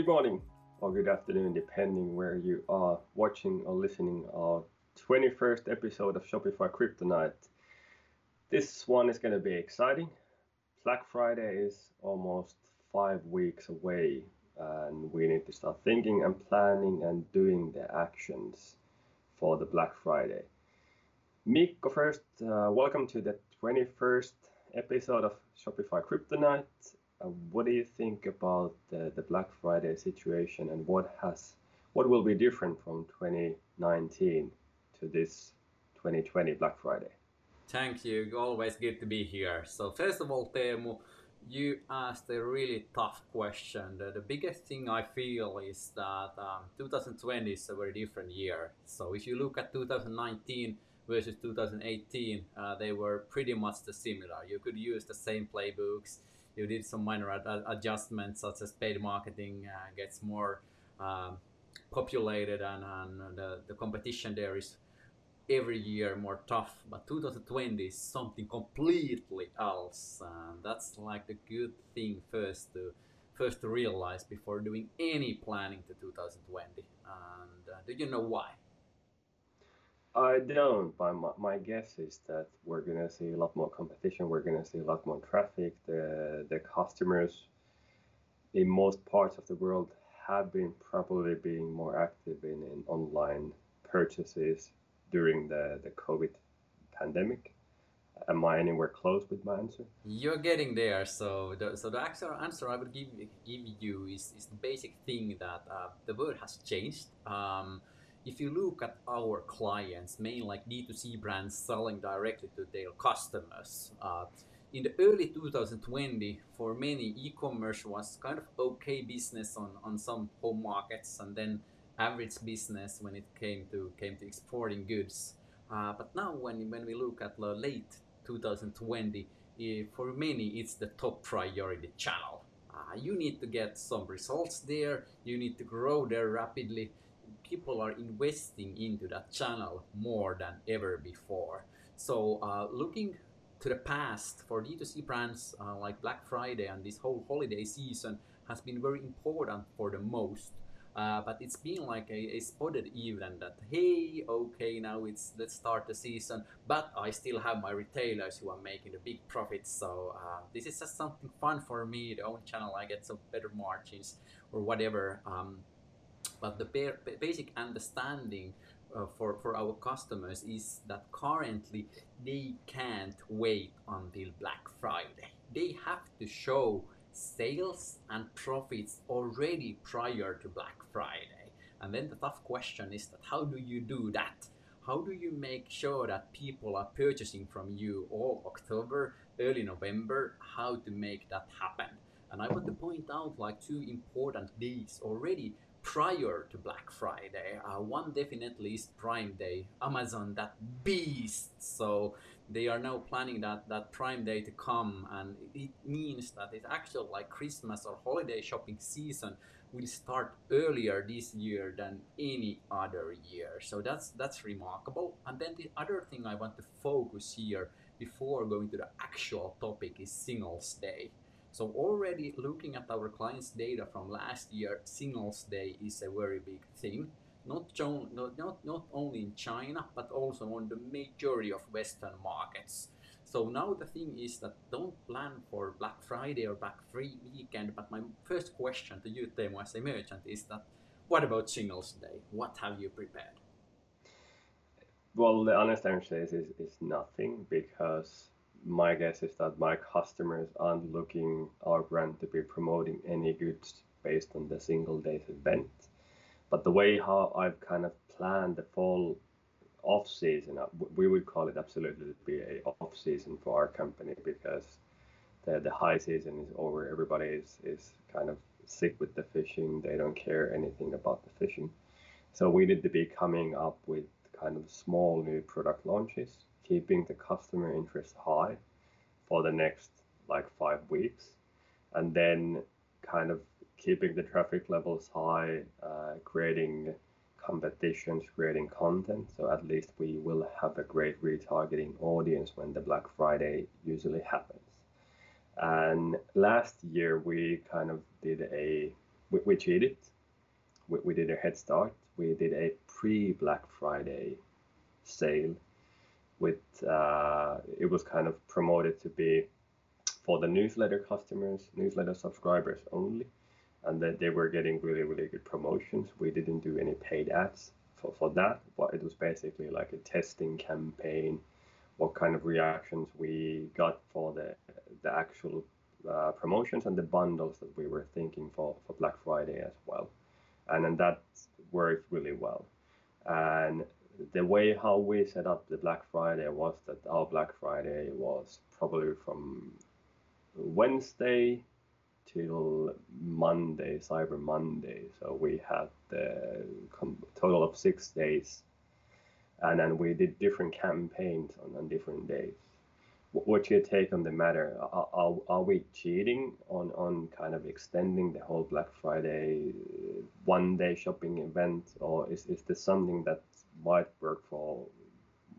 Good morning or good afternoon, depending where you are watching or listening our 21st episode of Shopify Kryptonite. This one is going to be exciting. Black Friday is almost five weeks away, and we need to start thinking and planning and doing the actions for the Black Friday. Mikko, first, uh, welcome to the 21st episode of Shopify Kryptonite. Uh, what do you think about the, the Black Friday situation and what has what will be different from 2019 to this 2020 Black Friday? Thank you. Always good to be here. So first of all, Teemu, you asked a really tough question. The, the biggest thing I feel is that um, 2020 is a very different year. So if you look at 2019 versus 2018, uh, they were pretty much the similar. You could use the same playbooks you did some minor ad- adjustments such as paid marketing uh, gets more um, populated and, and the, the competition there is every year more tough. But 2020 is something completely else and that's like the good thing first to first to realize before doing any planning to 2020 and uh, do you know why I don't, but my, my guess is that we're gonna see a lot more competition. We're gonna see a lot more traffic. The the customers in most parts of the world have been probably being more active in, in online purchases during the, the COVID pandemic. Am I anywhere close with my answer? You're getting there. So the so the actual answer I would give give you is, is the basic thing that uh, the world has changed. Um, if you look at our clients, mainly like D2C brands selling directly to their customers, uh, in the early 2020, for many, e-commerce was kind of okay business on, on some home markets, and then average business when it came to came to exporting goods. Uh, but now, when when we look at the late 2020, eh, for many, it's the top priority channel. Uh, you need to get some results there. You need to grow there rapidly people are investing into that channel more than ever before. So uh, looking to the past for D2C brands uh, like Black Friday and this whole holiday season has been very important for the most. Uh, but it's been like a, a, spotted event that hey okay now it's let's start the season but i still have my retailers who are making the big profits so uh, this is just something fun for me the own channel i get some better margins or whatever um, but the basic understanding uh, for, for our customers is that currently they can't wait until Black Friday. They have to show sales and profits already prior to Black Friday. And then the tough question is that how do you do that? How do you make sure that people are purchasing from you all October, early November? How to make that happen? And I want to point out like two important days already prior to Black Friday. Uh, one definitely is Prime Day. Amazon, that beast. So they are now planning that that Prime Day to come, and it means that it's actually like Christmas or holiday shopping season will start earlier this year than any other year. So that's that's remarkable. And then the other thing I want to focus here before going to the actual topic is Singles Day. So already looking at our clients' data from last year, Singles Day is a very big thing. Not, not, not, only in China, but also on the majority of Western markets. So now the thing is that don't plan for Black Friday or Black Free weekend. But my first question to you, Teemu, as a merchant, is that what about Singles Day? What have you prepared? Well, the honest answer is, is, is nothing because my guess is that my customers aren't looking our brand to be promoting any goods based on the single days event. But the way how I've kind of planned the fall off season, uh, we would call it absolutely to be a off season for our company because the, the high season is over. Everybody is, is kind of sick with the fishing. They don't care anything about the fishing. So we need to be coming up with kind of small new product launches keeping the customer interest high for the next like five weeks and then kind of keeping the traffic levels high uh, creating competitions creating content so at least we will have a great retargeting audience when the black friday usually happens and last year we kind of did a we, we cheated. We, we did a head start. We did a pre Black Friday sale with uh, it was kind of promoted to be for the newsletter customers, newsletter subscribers only, and that they were getting really really good promotions. We didn't do any paid ads for, for that, but it was basically like a testing campaign. What kind of reactions we got for the the actual uh, promotions and the bundles that we were thinking for for Black Friday as well, and then that worked really well. And the way how we set up the Black Friday was that our Black Friday was probably from Wednesday till Monday, Cyber Monday. So we had the total of six days, and then we did different campaigns on, on different days. What's your take on the matter? Are, are, are we cheating on, on kind of extending the whole Black Friday uh, one day shopping event, or is, is this something that might work for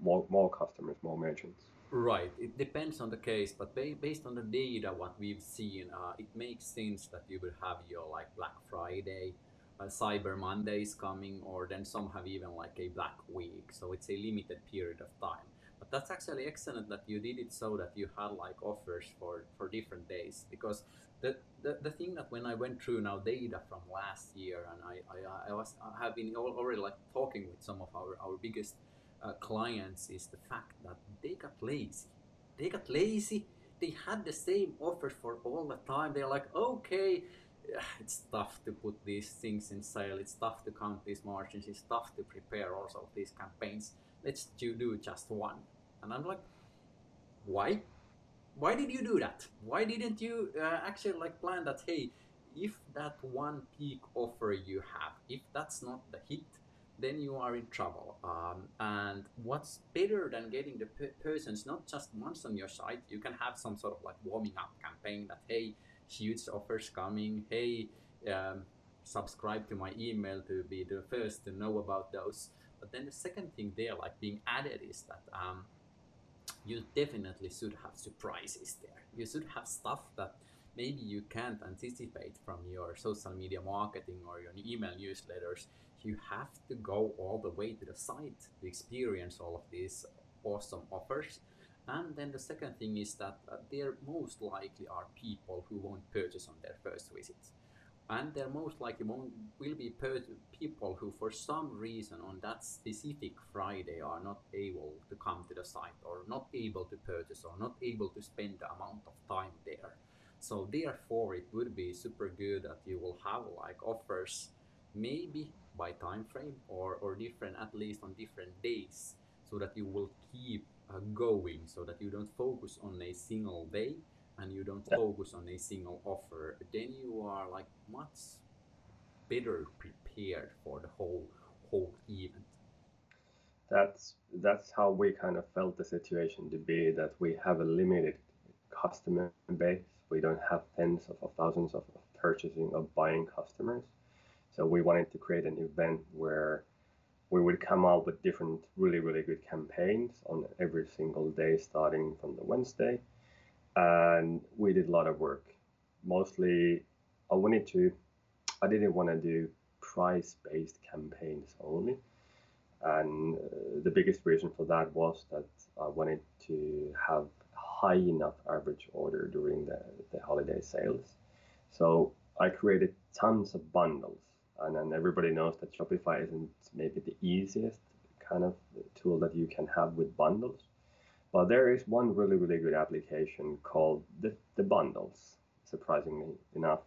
more, more customers, more merchants? Right. It depends on the case, but based on the data, what we've seen, uh, it makes sense that you will have your like Black Friday, uh, Cyber Monday is coming, or then some have even like a Black Week. So it's a limited period of time. That's actually excellent that you did it so that you had like offers for for different days because the, the, the thing that when I went through now data from last year and I, I, I was I have been already like talking with some of our, our biggest uh, clients is the fact that they got lazy. They got lazy. They had the same offers for all the time. They're like, okay, it's tough to put these things in sale. It's tough to count these margins. It's tough to prepare also these campaigns. Let's do just one. And I'm like, why? Why did you do that? Why didn't you uh, actually like plan that? Hey, if that one peak offer you have, if that's not the hit, then you are in trouble. Um, and what's better than getting the per- persons not just once on your site? You can have some sort of like warming up campaign that hey, huge offers coming. Hey, um, subscribe to my email to be the first to know about those. But then the second thing there, like being added, is that um, you definitely should have surprises there. You should have stuff that maybe you can't anticipate from your social media marketing or your email newsletters you have to go all the way to the site to experience all of these awesome offers. And then the second thing is that uh, there most likely are people who won't purchase on their first visit. And there most likely will be people who, for some reason, on that specific Friday are not able to come to the site or not able to purchase or not able to spend the amount of time there. So, therefore, it would be super good that you will have like offers maybe by time frame or, or different at least on different days so that you will keep uh, going so that you don't focus on a single day and you don't yeah. focus on a single offer then you are like much better prepared for the whole whole event that's that's how we kind of felt the situation to be that we have a limited customer base we don't have tens of thousands of purchasing or buying customers so we wanted to create an event where we would come out with different really, really good campaigns on every single day starting from the Wednesday. And we did a lot of work. Mostly, I wanted to, I didn't want to do price based campaigns only. And uh, the biggest reason for that was that I wanted to have high enough average order during the, the holiday sales. So I created tons of bundles and then everybody knows that Shopify isn't maybe the easiest kind of tool that you can have with bundles. But there is one really, really good application called the, the bundles, surprisingly enough.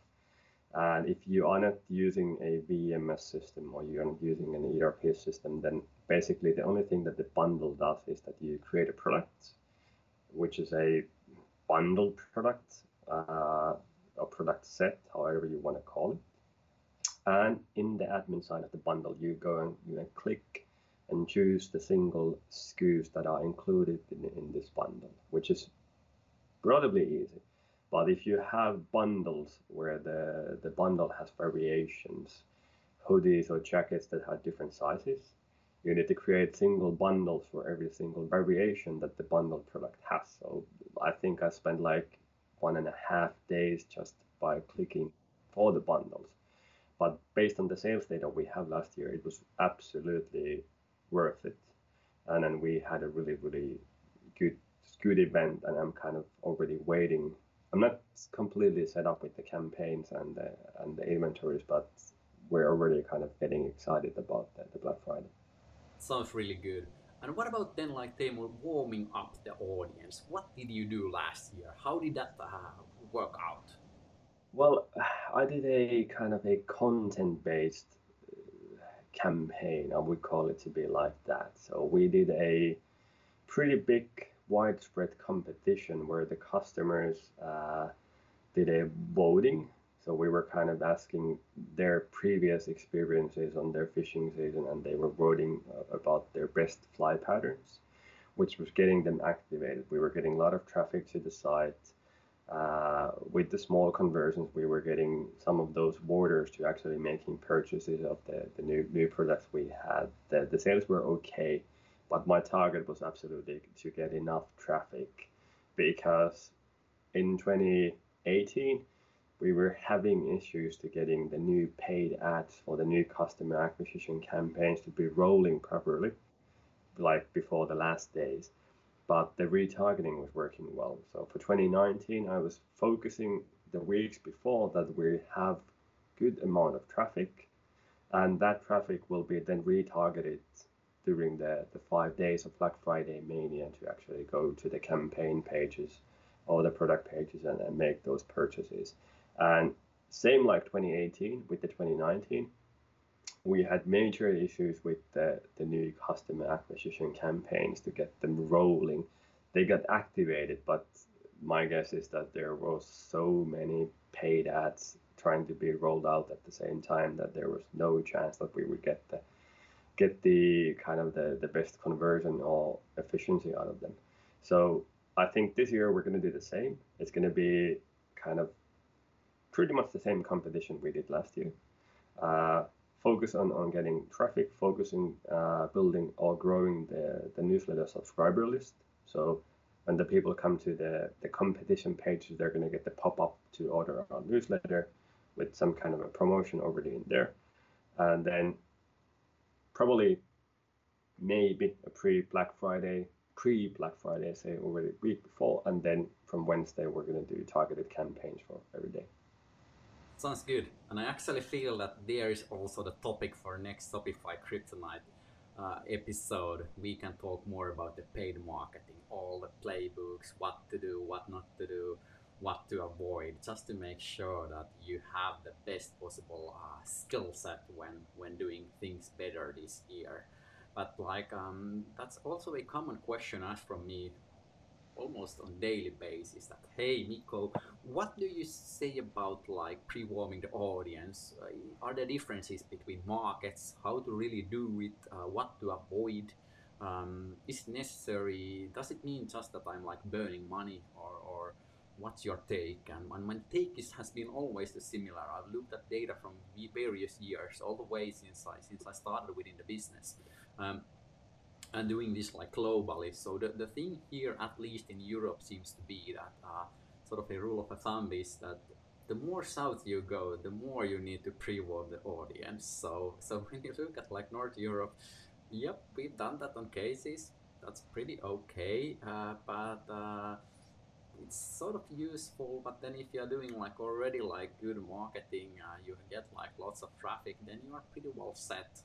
And if you are not using a VMS system or you're not using an ERP system, then basically the only thing that the bundle does is that you create a product, which is a bundle product, uh, a product set, however you want to call it and in the admin side of the bundle, you go and you click and choose the single SKUs that are included in, in this bundle, which is relatively easy. But if you have bundles where the, the bundle has variations, hoodies or jackets that have different sizes, you need to create single bundles for every single variation that the bundle product has. So I think I spent like one and a half days just by clicking for the bundles but based on the sales data we have last year, it was absolutely worth it. And then we had a really, really good good event, and I'm kind of already waiting. I'm not completely set up with the campaigns and the, and the inventories, but we're already kind of getting excited about the, the Black Friday. Sounds really good. And what about then, like Teemu, warming up the audience? What did you do last year? How did that uh, work out? Well, I did a kind of a content-based campaign. I would call it to be like that. So we did a pretty big widespread competition where the customers uh, did a voting. So we were kind of asking their previous experiences on their fishing season, and they were voting uh, about their best fly patterns, which was getting them activated. We were getting a lot of traffic to the site. Uh, with the small conversions, we were getting some of those borders to actually making purchases of the, the new new products we had. The, the sales were okay, but my target was absolutely to get enough traffic because in 2018 we were having issues to getting the new paid ads for the new customer acquisition campaigns to be rolling properly like before the last days but the retargeting was working well so for 2019 i was focusing the weeks before that we have good amount of traffic and that traffic will be then retargeted during the, the five days of Black Friday mania to actually go to the campaign pages or the product pages and, and make those purchases. And same like 2018 with the 2019, we had major issues with the, the new customer acquisition campaigns to get them rolling. They got activated, but my guess is that there was so many paid ads trying to be rolled out at the same time that there was no chance that we would get the get the kind of the, the best conversion or efficiency out of them. So I think this year we're going to do the same. It's going to be kind of pretty much the same competition we did last year. Uh, focus on, on getting traffic, focusing uh, building or growing the, the newsletter subscriber list. So when the people come to the, the competition page, they're going to get the pop up to order our newsletter with some kind of a promotion already in there. And then probably maybe a pre Black Friday, pre Black Friday, say already week before, and then from Wednesday we're going to do targeted campaigns for every day. Sounds good, and I actually feel that there is also the topic for next Shopify Kryptonite uh, episode. We can talk more about the paid marketing, all the playbooks, what to do, what not to do what to avoid just to make sure that you have the best possible uh, skill set when when doing things better this year but like um, that's also a common question asked from me almost on daily basis that hey Mikko what do you say about like pre-warming the audience? Uh, are there differences between markets? How to really do it? Uh, what to avoid? Um, is necessary? Does it mean just that i'm like burning money? Or, or what's your take? And, and my take is, has been always the similar. I've looked at data from various years, all the way since I since I started within the business, um, and doing this like globally. So the, the thing here, at least in Europe, seems to be that uh, sort of a rule of a thumb is that the more south you go, the more you need to pre-warm the audience. So so when you look at like North Europe, yep, we've done that on cases. That's pretty okay, uh, but uh, it's sort of useful but then if you're doing like already like good marketing uh, you get like lots of traffic then you are pretty well set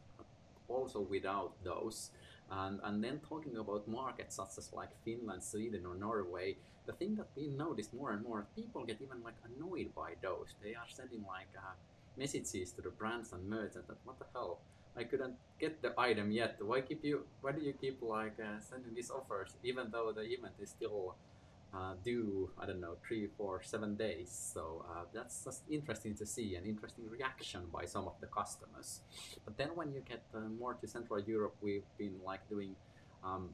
also without those and and then talking about markets such as like finland sweden or norway the thing that we notice more and more people get even like annoyed by those they are sending like uh, messages to the brands and merchants that what the hell I couldn't get the item yet. Why keep you? Why do you keep like uh, sending these offers even though the event is still uh, do I don't know three, four, seven days. So uh, that's just interesting to see an interesting reaction by some of the customers. But then when you get uh, more to Central Europe, we've been like doing um,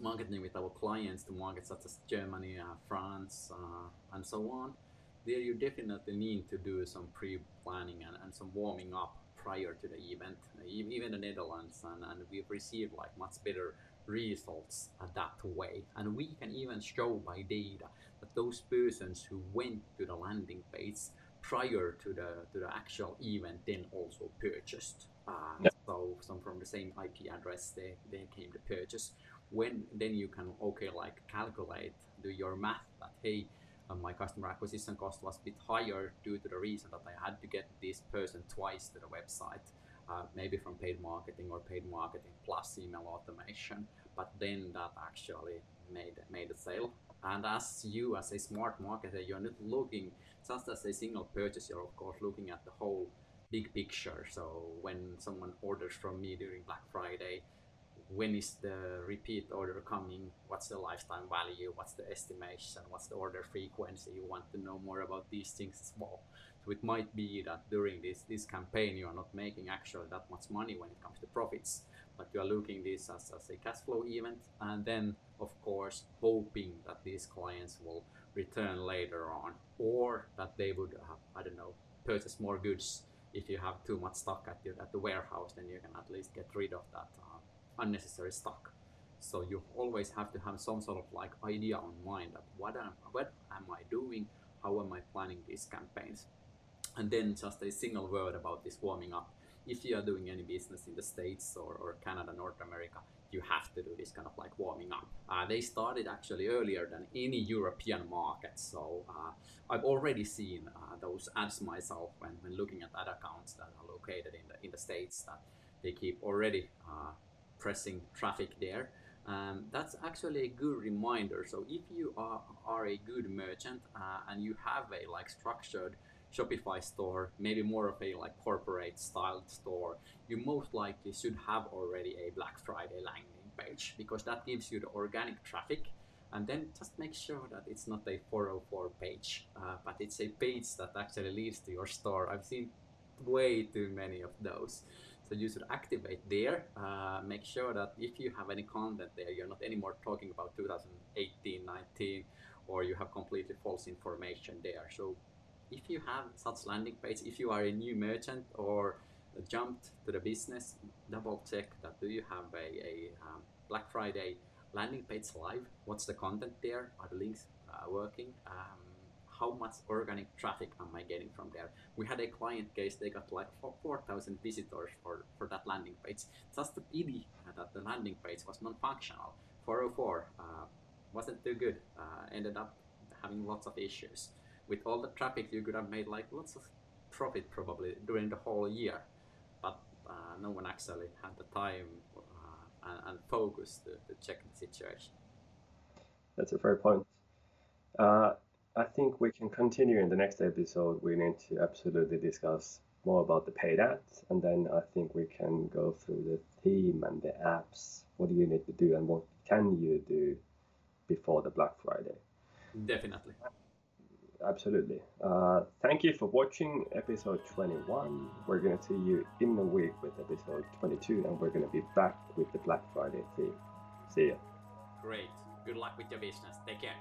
marketing with our clients to markets such as Germany, uh, France, uh, and so on. There you definitely need to do some pre-planning and, and some warming up prior to the event, even the Netherlands, and, and we've received like much better results that way. And we can even show by data that those persons who went to the landing page prior to the to the actual event then also purchased. Uh, Yeah. So some from the same IP address they, they came to purchase. When then you can okay like calculate do your math that hey uh, my customer acquisition cost was a bit higher due to the reason that I had to get this person twice to the website, uh, maybe from paid marketing or paid marketing plus email automation. But then that actually made made a sale. And as you, as a smart marketer, you're not looking just as a single purchase. You're of course looking at the whole big picture. So when someone orders from me during Black Friday, when is the repeat order coming? What's the lifetime value? What's the estimation? What's the order frequency? You want to know more about these things as well. So it might be that during this this campaign you are not making actually that much money when it comes to profits, but you are looking this as, as a cash flow event, and then of course hoping that these clients will return later on, or that they would uh, I don't know purchase more goods. If you have too much stock at your at the warehouse, then you can at least get rid of that uh, unnecessary stock. So you always have to have some sort of like idea on mind that what am, what am I doing, how am I planning these campaigns, and then just a single word about this warming up. If you are doing any business in the States or, or Canada, North America, you have to do this kind of like warming up. Uh, they started actually earlier than any European market, so uh, I've already seen uh, those ads myself when, when looking at ad accounts that are located in the in the States that they keep already uh, pressing traffic there. Um, that's actually a good reminder. So if you are, are a good merchant uh, and you have a like structured Shopify store, maybe more of a like corporate styled store, you most likely should have already a Black Friday landing page because that gives you the organic traffic. And then just make sure that it's not a 404 page, uh, but it's a page that actually leads to your store. I've seen way too many of those. So you should activate there. Uh, make sure that if you have any content there, you're not anymore talking about 2018, 19, or you have completely false information there. So if you have such landing page, if you are a new merchant or jumped to the business, double check that do you have a, a um, Black Friday landing page live? What's the content there? Are the links uh, working? Um, how much organic traffic am I getting from there? We had a client case, they got like 4,000 visitors for, for that landing page. Just the pity that the landing page was non-functional. 404 uh, wasn't too good, uh, ended up having lots of issues. With all the traffic, you could have made like lots of profit probably during the whole year, but uh, no one actually had the time uh, and, and focus to, to check the situation. That's a fair point. Uh, I think we can continue in the next episode. We need to absolutely discuss more about the paid ads, and then I think we can go through the theme and the apps. What do you need to do, and what can you do before the Black Friday? Definitely. Absolutely. Uh, thank you for watching episode 21. We're going to see you in a week with episode 22, and we're going to be back with the Black Friday theme. See ya. Great. Good luck with your business. Take care.